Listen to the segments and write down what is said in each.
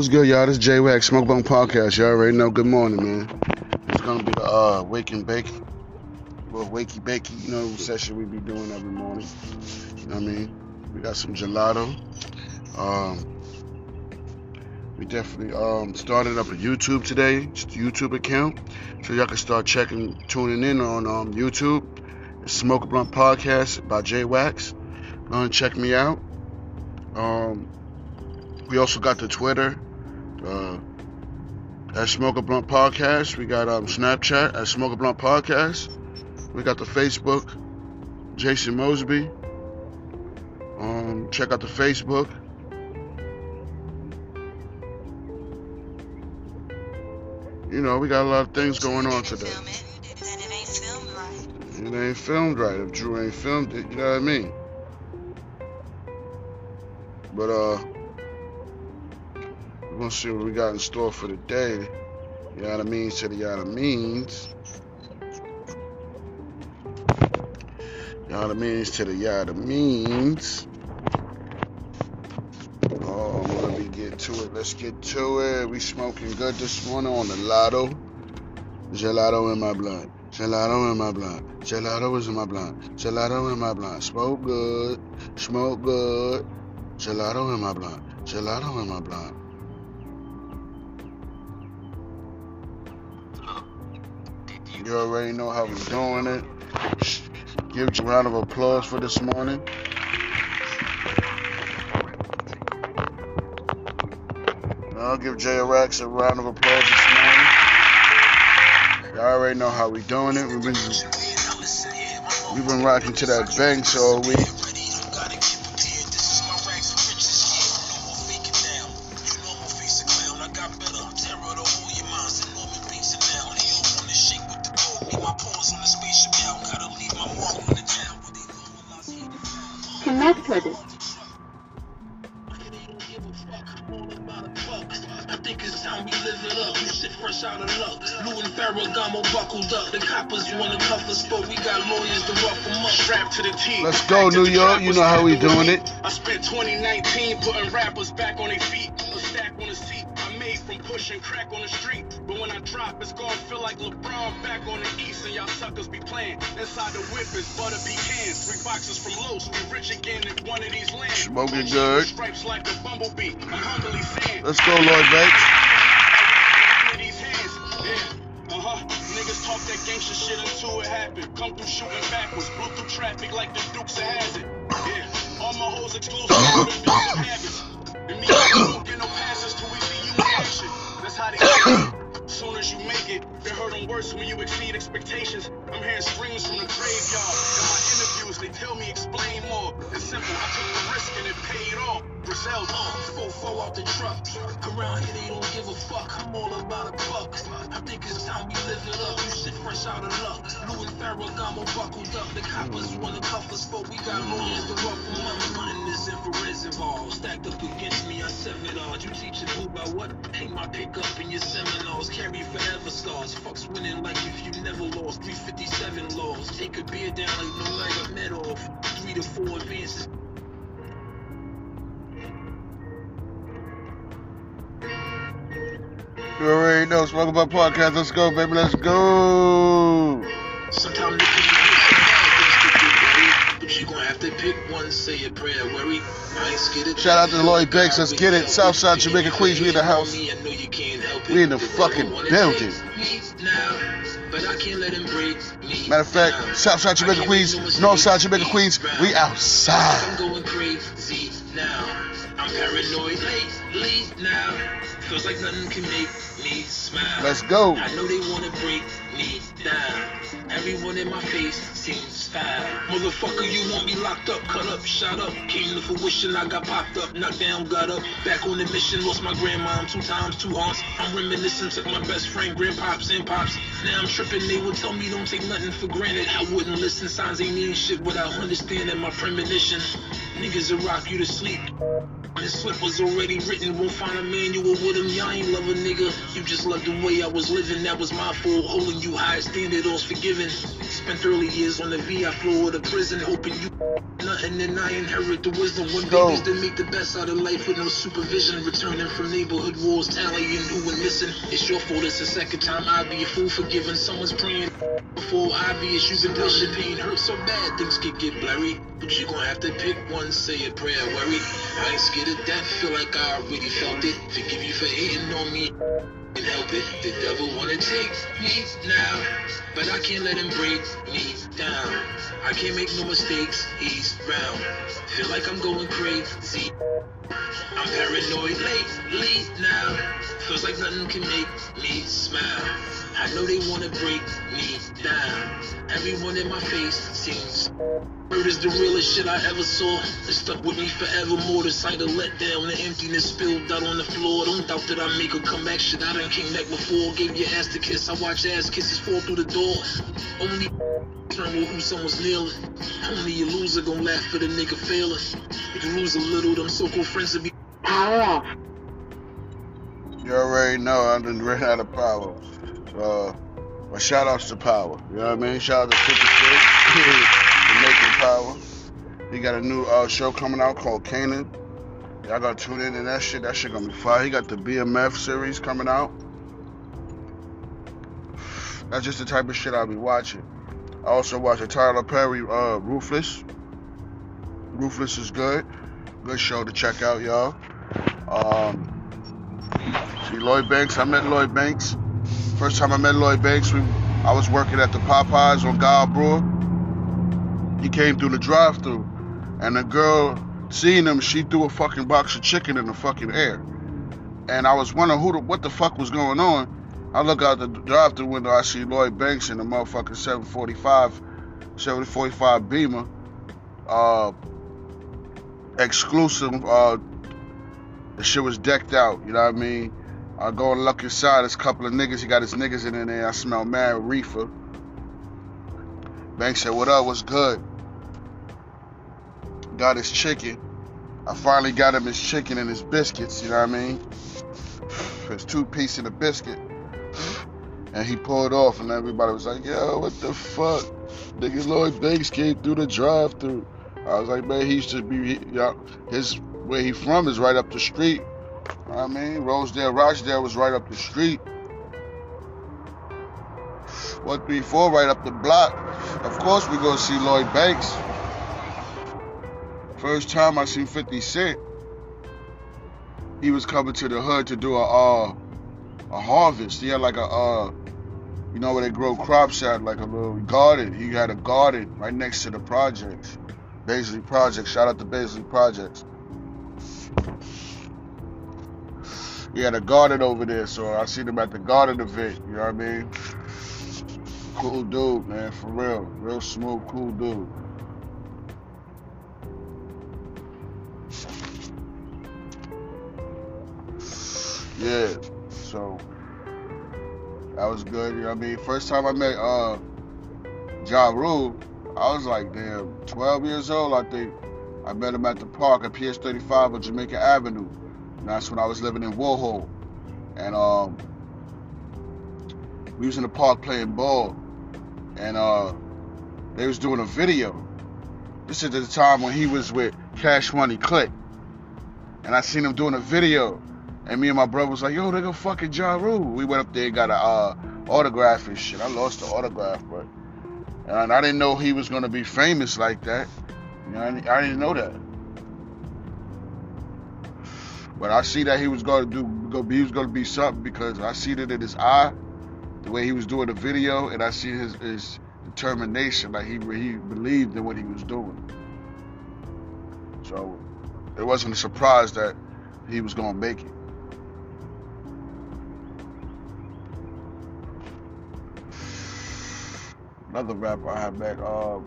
What's good, y'all? This is J Wax Smoke Bone Podcast. Y'all already know. Good morning, man. It's gonna be the uh, wake and bake, well, wakey bakey, you know, session we be doing every morning. You know what I mean? We got some gelato. Um, we definitely um, started up a YouTube today, just YouTube account, so y'all can start checking, tuning in on um, YouTube. It's Smoke Blunt Podcast by J Wax. Go and check me out. Um, we also got the Twitter, uh, at Smoke a Blunt Podcast. We got um, Snapchat at Smoke a Blunt Podcast. We got the Facebook, Jason Mosby. Um, check out the Facebook. You know, we got a lot of things going on today. It ain't filmed right. If Drew ain't filmed it, you know what I mean? But uh gonna see what we got in store for the day. You know I mean to the yada means. Yada means to the yada means. Oh, let me get to it. Let's get to it. We smoking good this morning on the lotto. Gelato in my blood. Gelato in my blood. Gelato is in my blood. Gelato in my blood. Smoke good. Smoke good. Gelato in my blood. Gelato in my blood. You already know how we're doing it. Give you a round of applause for this morning. I'll give JRX a round of applause this morning. Y'all already know how we doing it. We've been we've been rocking to that Banks all week. Connect with it. I think it's time we live it up. Shit fresh out of luck. Lou and Ferragamo buckled up. The coppers wanna cuff us, but we got lawyers to rough them up. Strapped to the team. Let's go, New York. You know how we doing it. I spent 2019 putting rappers back on their feet. A stack on the seat. I made from pushing crack on the street. But when I drop, it's gonna feel like LeBron back on the East, and y'all suckers be playing. Inside the whip is butter pecans. Three boxes from Los. We rich again in one of these lands. Smoking good. Stripes like a bumblebee. I'm humbly saying. Let's go, Lloyd Banks. Uh-huh. Niggas talk that gangster shit until it happened. Come through shooting backwards, blew through traffic like the Dukes of Hazzard. Yeah, all my hoes exclusive to the Dukes of Habits. And me, I don't get no passes till we see you in action. That's how they. Soon as you make it, it hurt them worse when you exceed expectations. I'm hearing screams from the graveyard. In my interviews, they tell me explain more. It's simple, I took the risk and it paid off. Griselda, uh, fofo out the truck. Around here, they don't give a fuck. I'm all about a buck. I think it's time we live it up. You shit fresh out of luck. Louis Ferragamo buckled up. The coppers wanna cuff us, but we got lawyers to them up. Running this infrared's involved. Stacked up against me, I severed odds. You teaching who by what? Ain't my pick up in your seminars. Carry forever scars. Fucks winning like if you never lost. 357 laws. Take a beer down like no like a met off. Three to four advances. You already know. Smoke about podcast. Let's go, baby. Let's go. Sometimes they can be but you gonna have to pick one, say a prayer, worry. I ain't scared Shout out to Lloyd Banks. Let's get it. Southside Jamaica, Queens. We in the house. We in the fucking building. Matter of fact, Southside Jamaica, Queens, Northside Jamaica, Queens. We outside. I'm going crazy now. Paranoid. Feels like nothing can make me smile. Let's go. I know they wanna break me down. Everyone in my face seems foul. Motherfucker, you want me locked up, cut up, shot up. Came to fruition, I got popped up, knocked down, got up. Back on the mission, lost my grandmom two times, two aunts. I'm reminiscing, took my best friend, grandpops and pops. Now I'm tripping, they would tell me don't take nothing for granted. I wouldn't listen, signs ain't mean shit without understanding my premonition. Niggas will rock you to sleep. His slip was already written, won't find a manual with him. I ain't love a nigga. You just loved the way I was living. That was my fault. Holding you high, standard, all's forgiven. Spent early years on the VI floor of the prison, hoping you nothing. Then I inherit the wisdom. One Go. babies that make the best out of life with no supervision. Returning from neighborhood wars, tallying who went missing. It's your fault. It's the second time I be a fool for giving someone's praying. Before obvious, you've been pushing pain. Hurt so bad, things could get blurry. But you gon' have to pick one, say a prayer, worry. I ain't scared feel like I already felt it. Forgive you for hating on me. Can help it. The devil wanna take me now, but I can't let him break me down. I can't make no mistakes. He's round. Feel like I'm going crazy. I'm paranoid lately now. Feels like nothing can make me smile. I know they wanna break me down. Everyone in my face seems is the realest shit I ever saw. It stuck with me forevermore. The sight of letdown, the emptiness spilled out on the floor. Don't doubt that I make a comeback. Shit, I done came back before. Gave your ass the kiss. I watch ass kisses fall through the door. Only tremble who someone's kneeling. Only a loser gon' laugh for the nigga failing. If you lose a little, them friends will be Power off. You already know I done ran out of power. Uh, but shout outs to Power. You know what I mean? Shout out to 50 Cent for making Power. He got a new uh, show coming out called Kanan. Y'all gotta tune in to that shit. That shit gonna be fire. He got the BMF series coming out. That's just the type of shit I'll be watching. I also watch the Tyler Perry uh, Ruthless. Ruthless is good. Good show to check out, y'all. Um, See Lloyd Banks. I met Lloyd Banks. First time I met Lloyd Banks, we I was working at the Popeyes on Brewer. He came through the drive-through, and the girl seeing him, she threw a fucking box of chicken in the fucking air. And I was wondering who the, what the fuck was going on. I look out the drive-through window, I see Lloyd Banks in the motherfucking 745, 745 Beamer, uh, exclusive. Uh, the shit was decked out. You know what I mean? I go and look inside. There's a couple of niggas. He got his niggas in there. I smell mad reefer. Banks said, "What up? What's good?" Got his chicken. I finally got him his chicken and his biscuits. You know what I mean? His two piece and a biscuit. And he pulled off, and everybody was like, "Yo, what the fuck?" Nigga Lloyd Banks came through the drive-through. I was like, "Man, he used to be, yeah, his where he from is right up the street." I mean, Rosedale, Rochdale was right up the street. 134 right up the block. Of course, we gonna see Lloyd Banks. First time I seen 50 Cent, he was coming to the hood to do a uh, a harvest. He had like a uh, you know where they grow crops at, like a little garden. He had a garden right next to the projects, Baisley Projects. Shout out to Baisley Projects. He had a garden over there, so I seen him at the garden event. You know what I mean? Cool dude, man, for real. Real smooth, cool dude. Yeah, so that was good. You know what I mean? First time I met uh Ja Rule, I was like, damn, 12 years old, I think. I met him at the park at PS 35 on Jamaica Avenue. And that's when I was living in Warhol. And um, we was in the park playing ball. And uh, they was doing a video. This is the time when he was with Cash Money Click. And I seen him doing a video. And me and my brother was like, yo, they go fucking Ja Rule. We went up there and got a uh, autograph and shit. I lost the autograph, but and I didn't know he was gonna be famous like that. You know, I, didn't- I didn't know that. But I see that he was gonna do, he was gonna be something because I see it in his eye, the way he was doing the video, and I see his, his determination, like he he believed in what he was doing. So it wasn't a surprise that he was gonna make it. Another rapper I had met, um,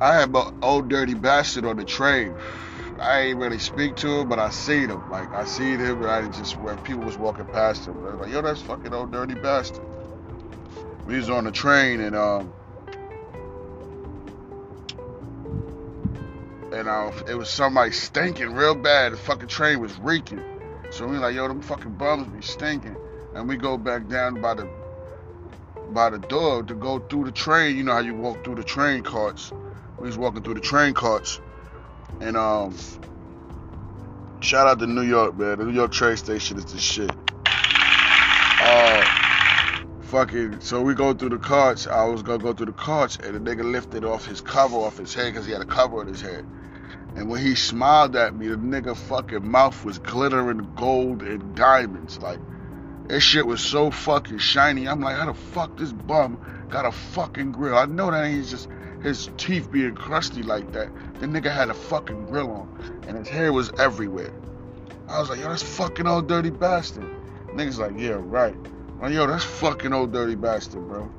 I had my old dirty bastard on the train. I ain't really speak to him, but I seen him. Like I seen him, and I just where people was walking past him. Was like, yo, that's fucking old dirty bastard. We was on the train, and um, and uh, it was somebody stinking real bad. The fucking train was reeking. So we like, yo, them fucking bums be stinking. And we go back down by the by the door to go through the train. You know how you walk through the train carts. We was walking through the train carts, and um, shout out to New York, man. The New York train station is the shit. Uh, fucking. So we go through the carts. I was gonna go through the carts, and the nigga lifted off his cover off his head because he had a cover on his head. And when he smiled at me, the nigga fucking mouth was glittering gold and diamonds. Like, that shit was so fucking shiny. I'm like, how the fuck this bum got a fucking grill? I know that ain't just his teeth being crusty like that. The nigga had a fucking grill on, and his hair was everywhere. I was like, yo, that's fucking old dirty bastard. Niggas like, yeah, right. i Like, yo, that's fucking old dirty bastard, bro.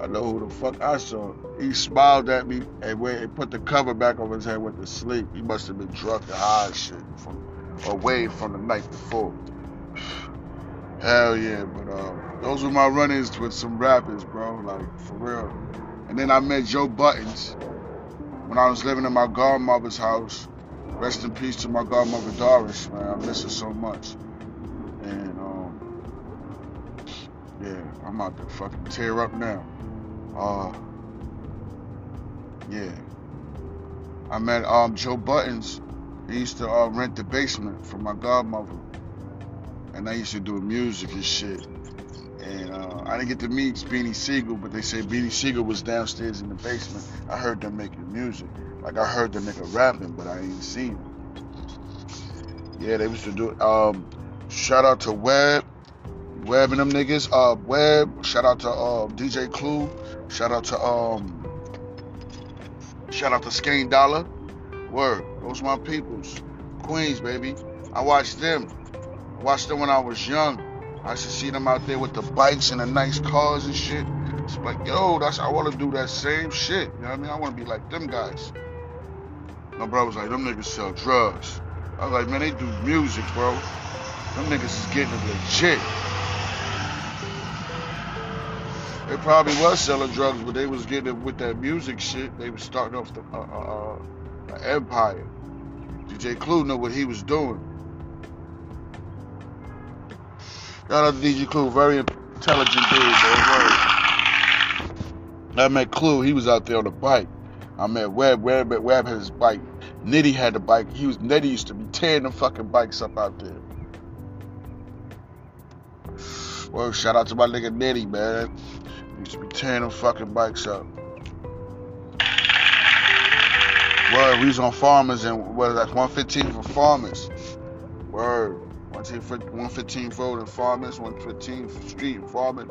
I know who the fuck I saw. He smiled at me and went and put the cover back over his head, went to sleep. He must have been drunk and high shit away from the night before. Hell yeah, but uh, those were my run-ins with some rappers, bro. Like for real. And then I met Joe Buttons when I was living in my godmother's house. Rest in peace to my godmother Doris, man. I miss her so much. And um, yeah, I'm about to fucking tear up now. Uh, yeah. I met um Joe Buttons. He used to uh, rent the basement from my godmother, and I used to do music and shit. And uh, I didn't get to meet Beanie Sigel, but they say Beanie Sigel was downstairs in the basement. I heard them making music. Like I heard them nigga rapping, but I ain't seen him. Yeah, they used to do. Um, shout out to Web, Web and them niggas. Uh, Web. Shout out to uh, DJ Clue. Shout out to um, shout out to Skane Dollar. Word, those my peoples. Queens, baby. I watched them. I watched them when I was young. I used to see them out there with the bikes and the nice cars and shit. It's like, yo, that's I want to do that same shit. You know what I mean? I want to be like them guys. My brother was like, them niggas sell drugs. I was like, man, they do music, bro. Them niggas is getting it legit. They probably was selling drugs, but they was getting it with that music shit. They was starting off the uh, uh, uh, empire. DJ Clue knew what he was doing. Shout out to DJ Clue, very intelligent dude. I met Clue, he was out there on the bike. I met Webb, Webb, Webb had his bike. Nitty had the bike. He was Nitty used to be tearing the fucking bikes up out there. Well, shout out to my nigga Nitty, man. He used to be tearing them fucking bikes up. Word, we was on farmers and what that's 115 for farmers. Word. 115 road and farmers, 115 street and farming.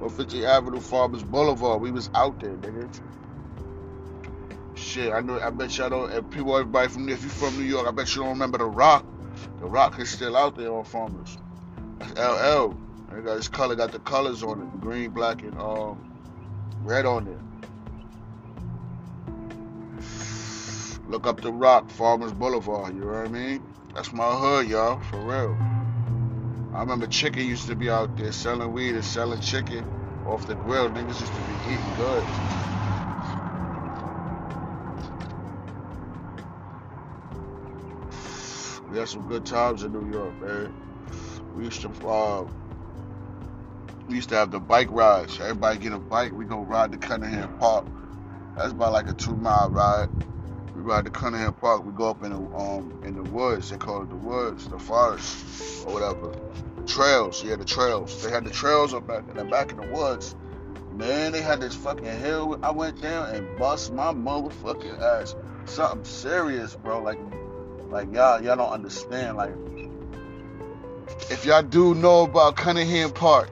150 Avenue Farmers Boulevard. We was out there, nigga. Shit, I know. I bet y'all don't. People, everybody from if you from New York, I bet you don't remember the Rock. The Rock is still out there on Farmers. That's LL. It got his color, got the colors on it, green, black, and um, red on it. Look up the Rock, Farmers Boulevard. You know what I mean? That's my hood, y'all, for real. I remember Chicken used to be out there selling weed and selling chicken off the grill. Niggas used to be eating good. We had some good times in New York, man. We used to uh, we used to have the bike rides. Everybody get a bike, we go ride to Cunningham Park. That's about like a two mile ride. We ride to Cunningham Park. We go up in the um in the woods. They call it the woods, the forest, or whatever. The trails. Yeah, the trails. They had the trails up back in the back in the woods. Man, they had this fucking hill. I went down and bust my motherfucking ass. Something serious, bro. Like, like y'all, y'all don't understand. Like, if y'all do know about Cunningham Park,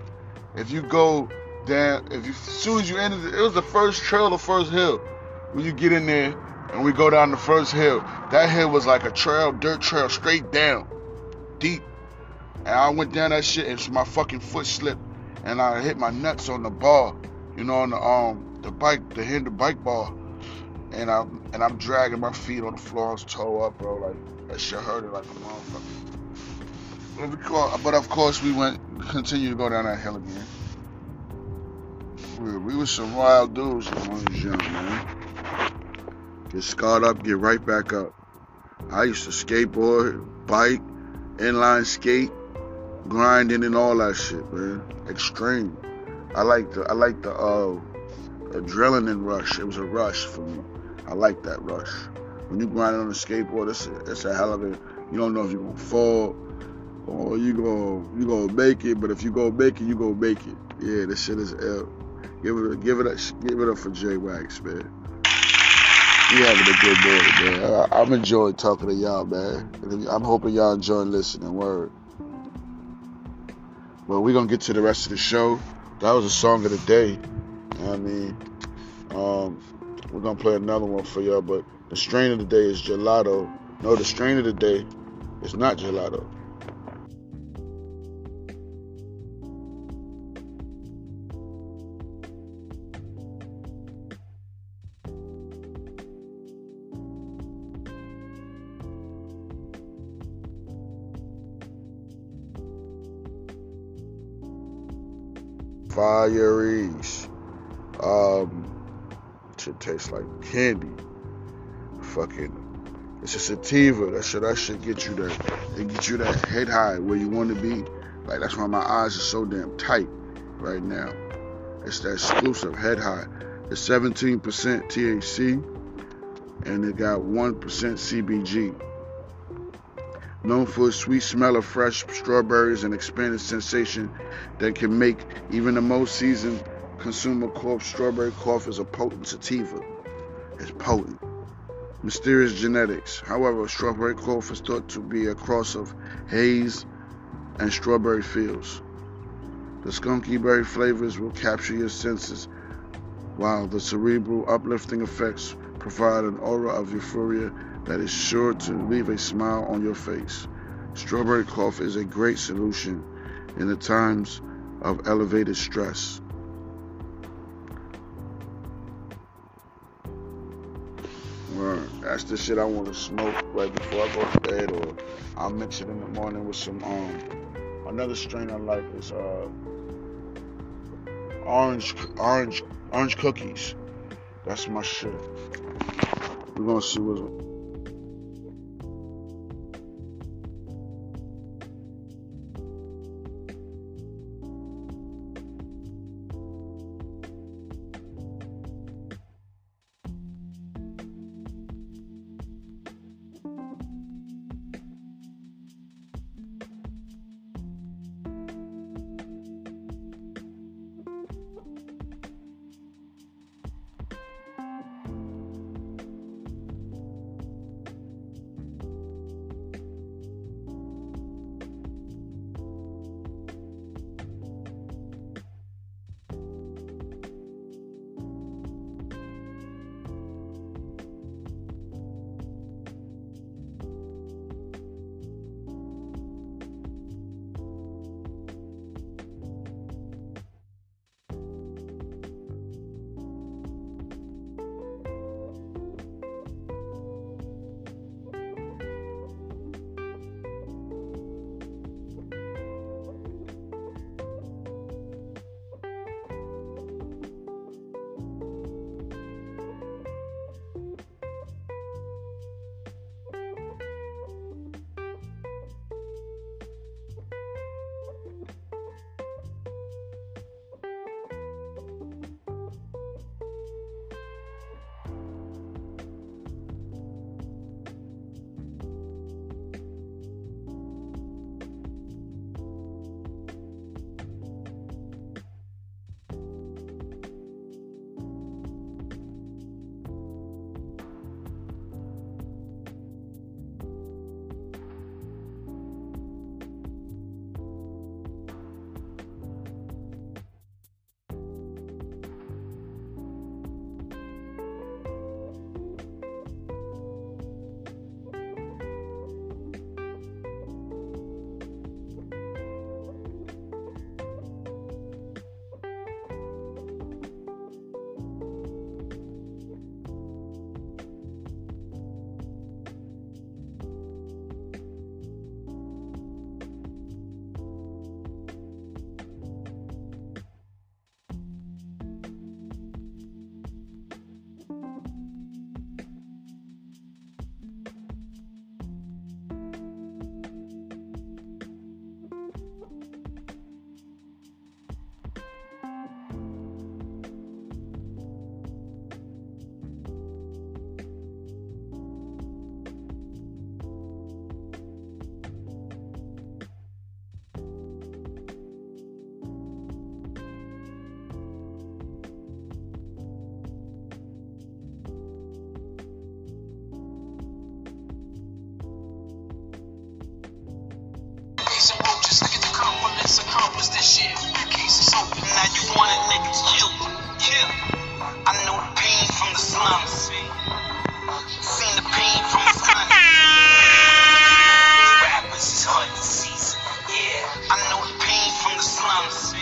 if you go down, if you, as soon as you enter, it was the first trail, the first hill. When you get in there and we go down the first hill, that hill was like a trail, dirt trail, straight down, deep. And I went down that shit and my fucking foot slipped and I hit my nuts on the bar, you know, on the um the bike, the hinder bike bar. And I'm and I'm dragging my feet on the floor, I was toe up, bro. Like that shit hurted like a motherfucker. But of course, we went continue to go down that hill again. We, we was some wild dudes when we was young, man. Get scarred up, get right back up. I used to skateboard, bike, inline skate, grinding and all that shit, man. Extreme. I like the I like the uh, adrenaline rush. It was a rush for me. I like that rush. When you grinding on a skateboard, it's a, it's a hell of a. You don't know if you're gonna fall or you go you gonna make it. But if you go make it, you gonna make it. Yeah, this shit is ill. Give it a, give it a, give it up for J Wax, man. You having a good morning, man. I, I'm enjoying talking to y'all, man. I'm hoping y'all enjoying listening. Word. But we're gonna get to the rest of the show. That was a song of the day. I mean, um, we're gonna play another one for y'all, but the strain of the day is gelato. No, the strain of the day is not gelato. Fireys. Um, shit tastes like candy. Fucking, it's a sativa. That should that should get you there. It get you that head high where you want to be. Like that's why my eyes are so damn tight right now. It's that exclusive head high. It's 17% THC and it got 1% CBG. Known for its sweet smell of fresh strawberries and expanded sensation that can make even the most seasoned consumer cough strawberry cough is a potent sativa. It's potent. Mysterious genetics. However, strawberry cough is thought to be a cross of haze and strawberry fields. The skunky berry flavors will capture your senses, while the cerebral uplifting effects provide an aura of euphoria that is sure to leave a smile on your face. Strawberry cough is a great solution in the times of elevated stress. Well, that's the shit I want to smoke right before I go to bed, or I'll mix it in the morning with some um another strain I like is uh orange orange orange cookies. That's my shit. We're gonna see what's let's accomplish this shit. Case is open. Now you want a nigga chill. Chill. I know the pain from the slums. Seen the pain from the sun. Rappers is hunting season. Yeah. I know the pain from the slums.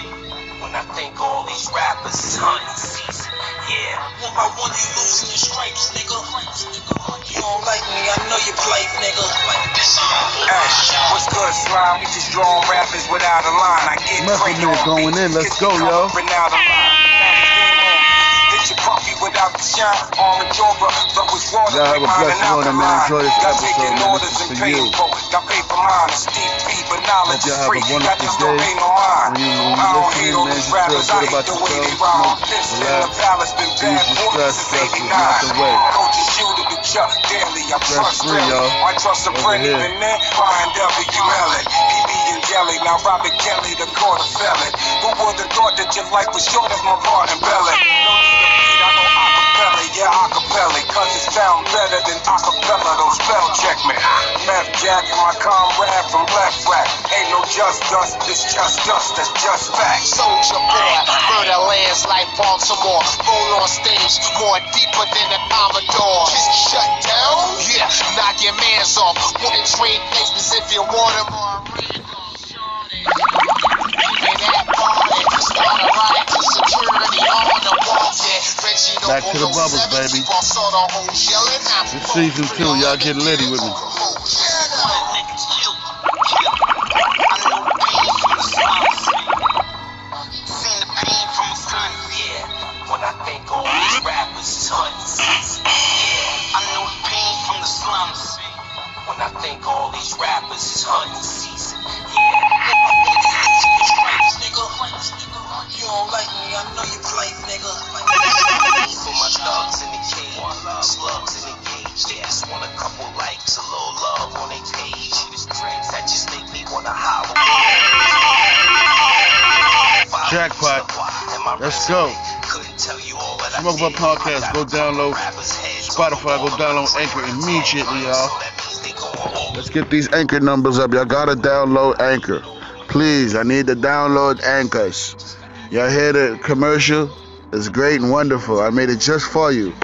When I think all these rappers is hunting season. Yeah. One by one you losing your stripes, nigga. You don't like me, I know you play, nigga. Hey, what's good, slime? We just drawing rappers without a line. I get Man on going in. Let's go, yo. covering out of line. Hit your puppy without the shine. Orange over, flow is water. Y'all have a blessed morning, man. Enjoy this episode, man. This is for you. it. Y'all pay for mine. It's Steve B, but knowledge Hope y'all have a wonderful day. don't pay no mind. When you- when you I don't listening, man, just feel rappers. good I hate about the way they yourself. Smoke, This in relax. the palace, been Ease bad your stress, stress is 89. not the way. Coaches shooter to Chuck Daly. I Stress trust free, really. y'all. I trust a friend here. even then. Brian W. Mellon. PB and Jelly. Now Robert Kelly, the court of felon. Who would have thought that your life was short as my part in Belly? No need to beat, I know acapella. Yeah, acapella. Cause it sound better than acapella. Don't spell check me. Meth Jack, and my comrade from Left Rack. Ain't no just us, it's just us. That's just facts. Soldier boy, murder lands like Baltimore. Roll on stage, more deeper than the Commodore. Just shut down? Yeah, knock your mans off. Wanna trade places if you want them or Back to the bubbles, baby. It's season two. Y'all get litty with me. Rappers is hunting season. Yeah, I know the pain from the slums. When I think all these rappers is hunting season. Yeah. You don't like me, I know you play, nigga. For my thugs in the cage, slugs in the cage. They just want a couple likes, a little love on their page. That just make me wanna holler. Jackpot. Let's go. Smoke Up Podcast. Go download Spotify. Go download Anchor immediately, y'all. Let's get these Anchor numbers up. Y'all gotta download Anchor. Please, I need to download Anchors. Y'all hear the commercial? It's great and wonderful. I made it just for you.